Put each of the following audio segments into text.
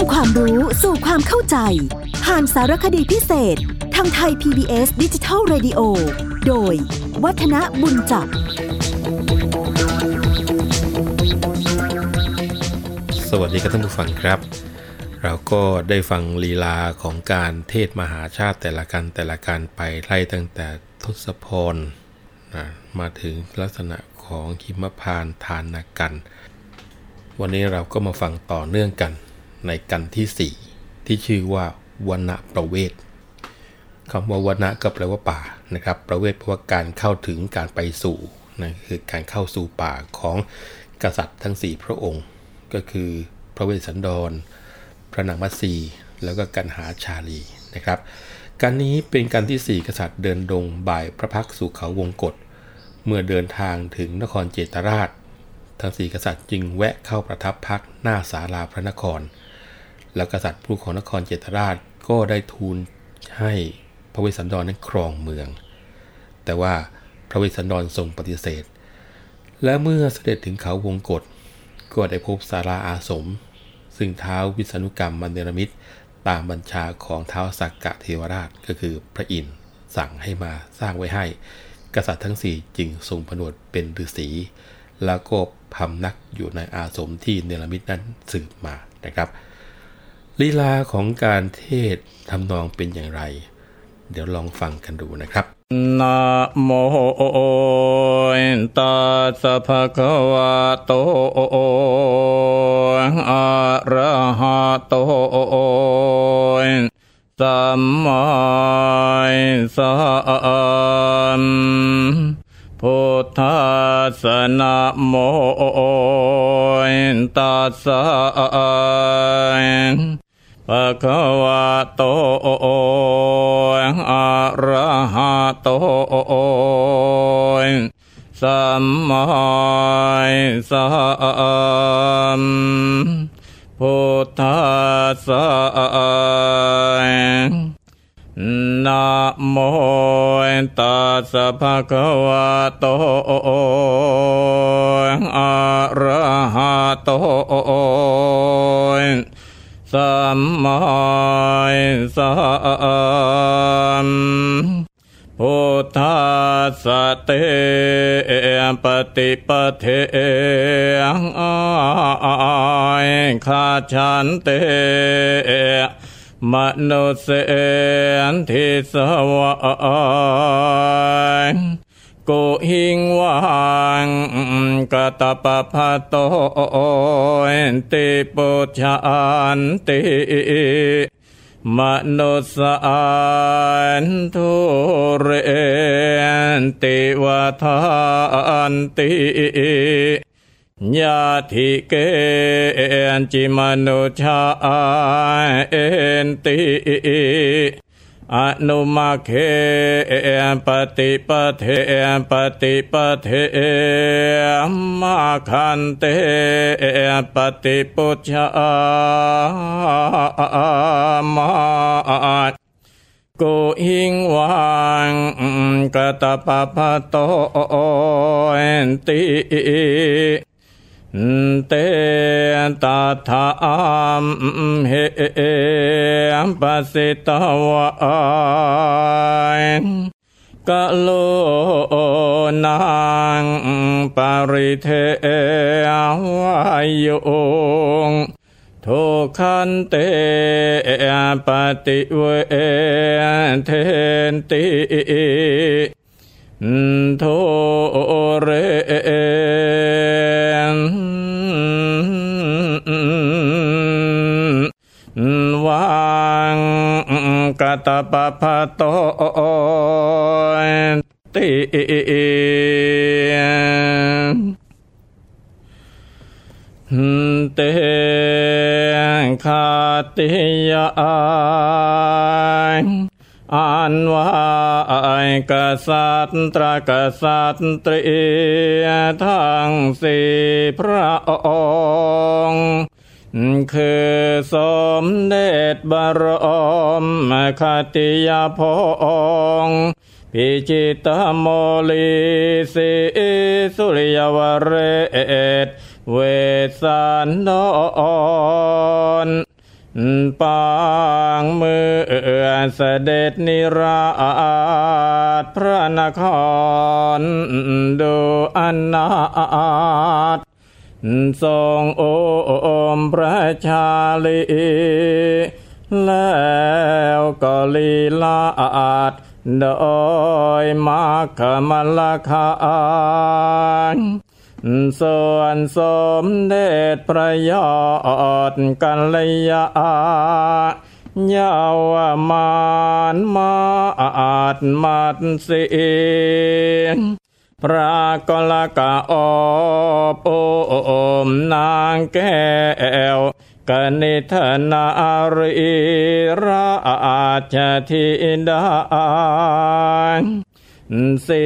ำความรู้สู่ความเข้าใจ ผ่านสารคดีพิเศษ ทางไทย PBS ดิจิทัล Radio โดย วัฒนบุญจับ สวัสดีครับท่านผู้ฟังครับ เราก็ได้ฟังลีลาของการเทศมหาชาติแต่ละการแต่ละการไปไล่ตั้งแต่ทศพรนะมาถึงลักษณะของหิมพานทานกัน วันนี้เราก็มาฟังต่อเนื่องกัน ในกันที่ 4 ที่ชื่อว่าวนประเวทคำว่าวนก็แปลว่าป่านะครับ ประเวทแปลว่าการเข้าถึงการไปสู่นะคือการเข้าสู่ป่าของกษัตริย์ทั้ง 4 พระองค์ ก็คือพระเวสสันดร พระนางมัตสีแล้วก็กันหาชาลีนะครับการนี้เป็นการที่ 4 กษัตริย์เดินดงบ่ายพระพักสู่เขาวงกฏเมื่อเดินทางถึงนครเจตราช ทั้งสี่กษัตริย์จึงแวะเข้าประทับพักหน้าศาลาพระนคร แล้วกษัตริย์ผู้ของนครเจตราชก็ได้ทูลให้พระเวสสันดรนั้นครองเมือง แต่ว่าพระเวสสันดรทรงปฏิเสธ และเมื่อเสด็จถึงเขาวงกฏก็ได้พบศาลาอาสม ซึ่งเท้าวิษณุกรรมมันเนรมิตตามบัญชาของเท้าสักกะเทวราชก็คือพระอินทร์สั่งให้มาสร้างไว้ให้ กษัตริย์ทั้งสี่จึงทรงผนวดเป็นฤาษีแล้วก็พำนักอยู่ในอาสมที่เนรมิตนั้นสืบมานะครับ ลีลาของการเทศทำนองเป็นอย่างไร เดี๋ยวลองฟังกันดูนะครับนะโมตัสสะภะคะวะโตอะระหะโตสัมมาสัมพุทธัสนะโมตัสสะ ภะคะวะโตอะระหะโตสัมมาสัมพุทธัสสะนะโมตัสสะภะคะวะโตอะระหะโต สัมมาสัมพุทธัสสะเตปฏิปเทขาชันเตมนุเสนทิสวาย กุหิงวังกตปะพะโตติปุชานติมนุสานทุเรนติวะทานติญาติเกณจิมนุชาเอนติ อนุมาเคปฏิปเทปฏิปเทมาคันเตปฏิปุชามากุหิงวังกตปะพะโตอนติ เตตาทามเหปัสสิตวะกะโลนางปริเทวายโยงทุขันเตปฏิเวเทนติโทเร เตคาติยาอันวายกษัตริย์กษัตริย์ทั้งสี่พระองค์คือสมเด็จบรมคติยาพง พิจิตโมลีสิสุริยวเรศเวสันดรปางมือเสด็จนิราชพระนครดูอนาถทรงโอมพระชาลีแล้วก็ลีลาอาด โดยมาคมลคาส่วนสมเด็จประยอดกัลยาเยาวมานมาอาจมัดเสียงพระกลกะอบโอมนางแก้ว กนิธนารีราชธิดาสี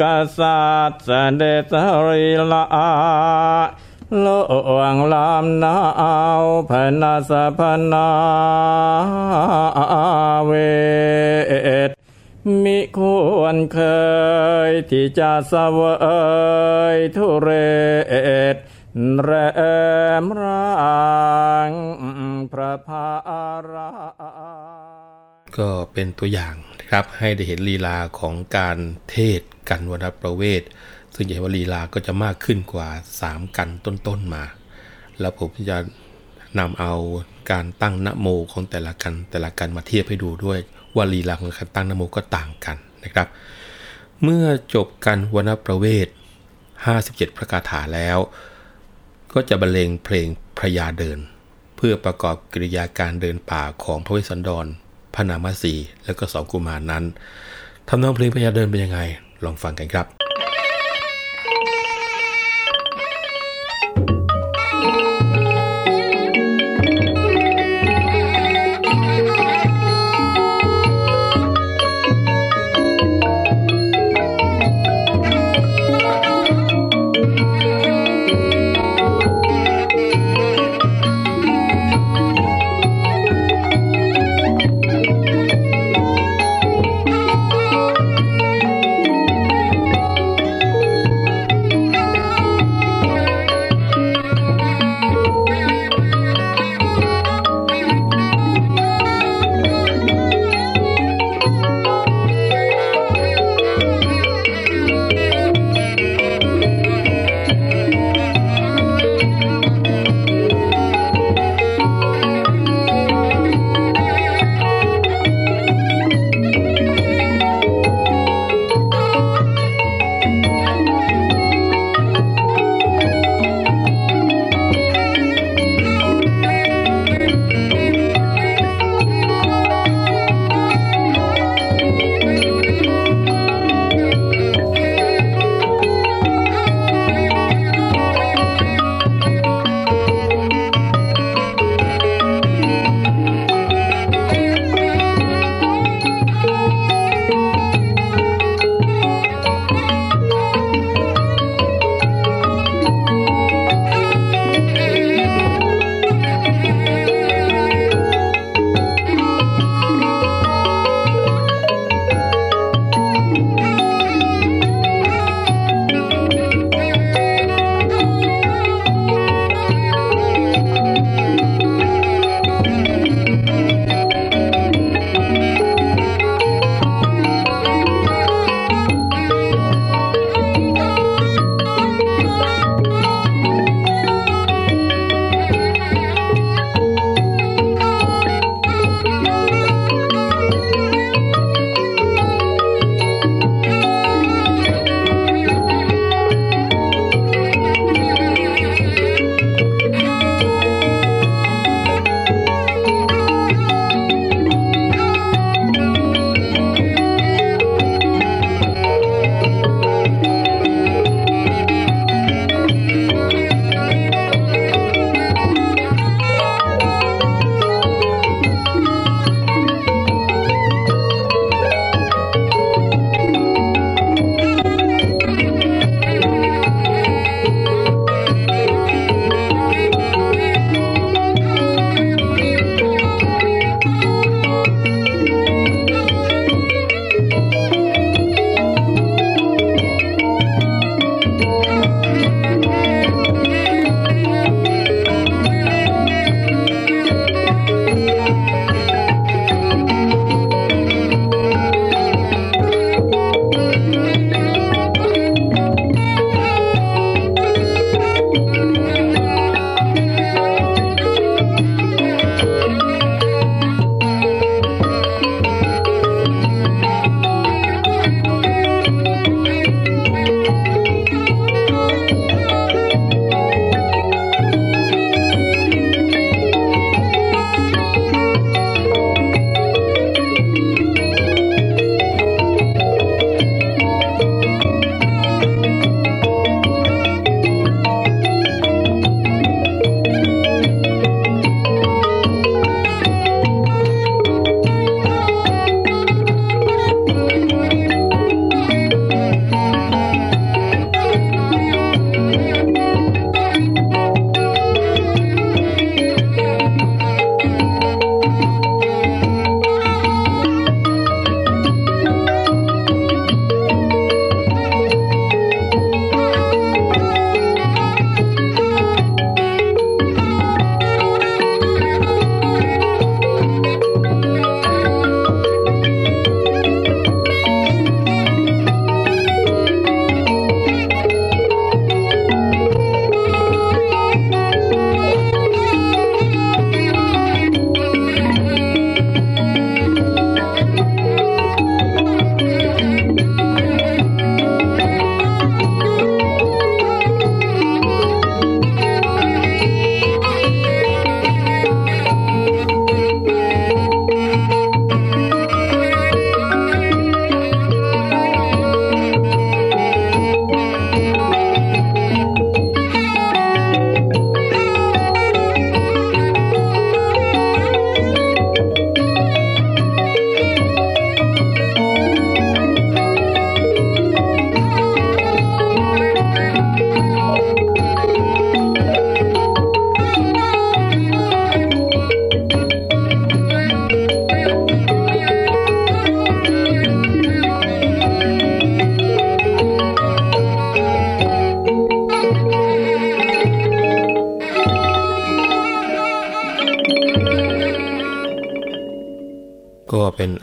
กษัตริย์เสด็จริลาโลวงลำนาวพนาสพนาเวทมิควรเคยที่จะสวยทุเรศ แรมรังพระพาราก็เป็นตัวอย่างนะครับให้ได้เห็นลีลาของการเทศกันวันประเวท ซึ่งเห็นว่าลีลาก็จะมากขึ้นกว่า 3 กันต้นๆมา แล้วผมจะนำเอาการตั้งนโมของแต่ละกันแต่ละกันมาเทียบให้ดูด้วย ว่าลีลาของการตั้งนโมก็ต่างกันนะครับ เมื่อจบกันวันประเวท 57 พระคาถาแล้ว ก็จะบรรเลงเพลงพระยาเดิน เพื่อประกอบกิริยาการเดินป่าของพระเวสสันดรพระนามสีและก็สองกุมารนนั้นทำนองเพลงพระยาเดินเป็นยังไง ลองฟังกันครับ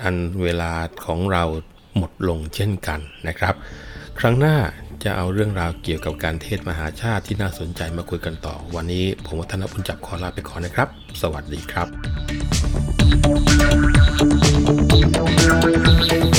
ก็เป็นอันเวลาของเราหมดลงเช่นกันนะครับ ครั้งหน้าจะเอาเรื่องราวเกี่ยวกับการเทศมหาชาติที่น่าสนใจมาคุยกันต่อ วันนี้ผมวัฒนบุญจับขอลาไปก่อนนะครับ สวัสดีครับ